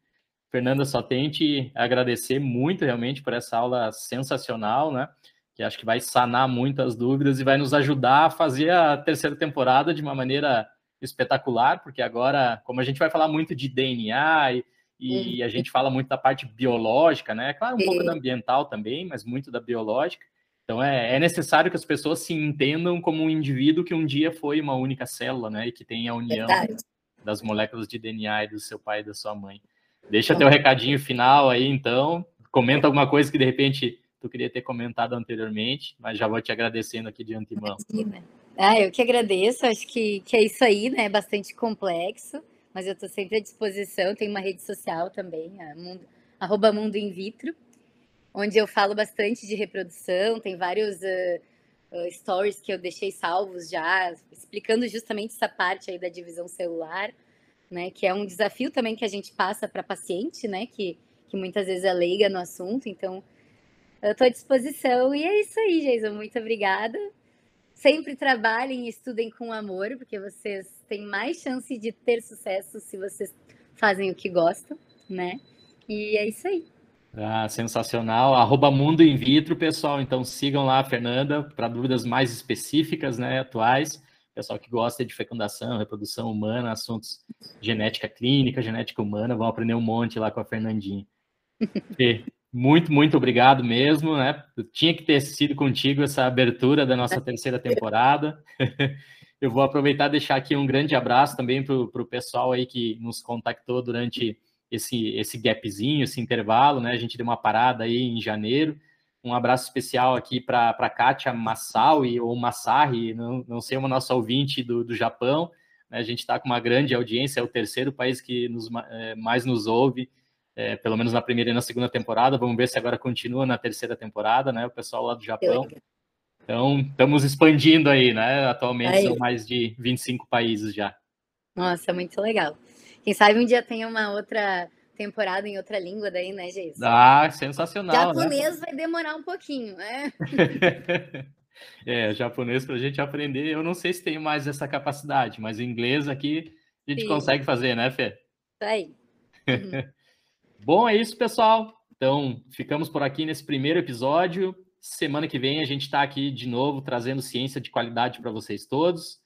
Fernanda, só tente agradecer muito realmente por essa aula sensacional, né? Que acho que vai sanar muitas dúvidas e vai nos ajudar a fazer a terceira temporada de uma maneira espetacular, porque agora, como a gente vai falar muito de DNA e, e a gente fala muito da parte biológica, né? Claro, um pouco da ambiental também, mas muito da biológica. Então é, é, necessário que as pessoas se entendam como um indivíduo que um dia foi uma única célula, né? E que tem a união Verdade. das moléculas de DNA do seu pai e da sua mãe. Deixa teu recadinho final aí, então. Comenta alguma coisa que de repente tu queria ter comentado anteriormente, mas já vou te agradecendo aqui de antemão. Ah, eu que agradeço, acho que, que é isso aí, né? É bastante complexo, mas eu estou sempre à disposição. Tem uma rede social também, mundo, arroba Mundo In Vitro, onde eu falo bastante de reprodução, tem vários uh, uh, stories que eu deixei salvos já, explicando justamente essa parte aí da divisão celular né? Que é um desafio também que a gente passa para paciente, né? Que, que muitas vezes é leiga no assunto. Então, eu estou à disposição. E é isso aí, Jason. Muito obrigada. Sempre trabalhem e estudem com amor, porque vocês têm mais chance de ter sucesso se vocês fazem o que gostam, né? E é isso aí. Ah, sensacional. Arroba Mundo In Vitro, pessoal. Então sigam lá a Fernanda para dúvidas mais específicas, né, atuais pessoal que gosta de fecundação, reprodução humana, assuntos genética clínica, genética humana, vão aprender um monte lá com a Fernandinha. E muito, muito obrigado mesmo, né? Tinha que ter sido contigo essa abertura da nossa terceira temporada. Eu vou aproveitar e deixar aqui um grande abraço também para o pessoal aí que nos contactou durante esse, esse gapzinho, esse intervalo, né? A gente deu uma parada aí em janeiro. Um abraço especial aqui para a Kátia Massaui, ou Massari, não, não sei, uma nossa ouvinte do, do Japão. Né? A gente está com uma grande audiência, é o terceiro país que nos, é, mais nos ouve, é, pelo menos na primeira e na segunda temporada. Vamos ver se agora continua na terceira temporada, né? O pessoal lá do Japão. Então, estamos expandindo aí, né? Atualmente aí. são mais de 25 países já. Nossa, muito legal. Quem sabe um dia tem uma outra temporada em outra língua daí, né, Geis? Ah, sensacional. Né? Japonês né? vai demorar um pouquinho, né? é, japonês para a gente aprender, eu não sei se tem mais essa capacidade, mas inglês aqui a gente Sim. consegue fazer, né, Fê? Isso aí. Uhum. Bom, é isso, pessoal. Então, ficamos por aqui nesse primeiro episódio. Semana que vem a gente está aqui de novo trazendo ciência de qualidade para vocês todos.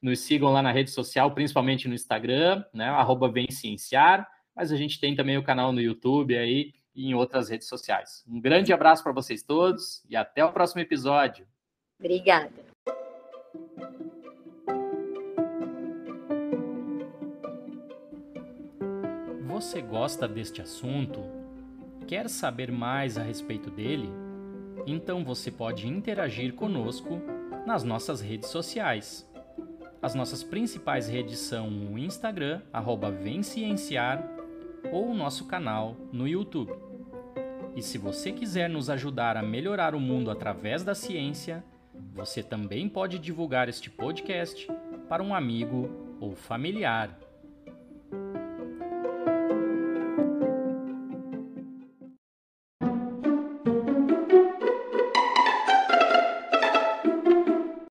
Nos sigam lá na rede social, principalmente no Instagram, né? Arroba. Mas a gente tem também o canal no YouTube aí e em outras redes sociais. Um grande abraço para vocês todos e até o próximo episódio. Obrigada. Você gosta deste assunto? Quer saber mais a respeito dele? Então você pode interagir conosco nas nossas redes sociais. As nossas principais redes são o Instagram, arroba Vencienciar, ou o nosso canal no YouTube. E se você quiser nos ajudar a melhorar o mundo através da ciência, você também pode divulgar este podcast para um amigo ou familiar.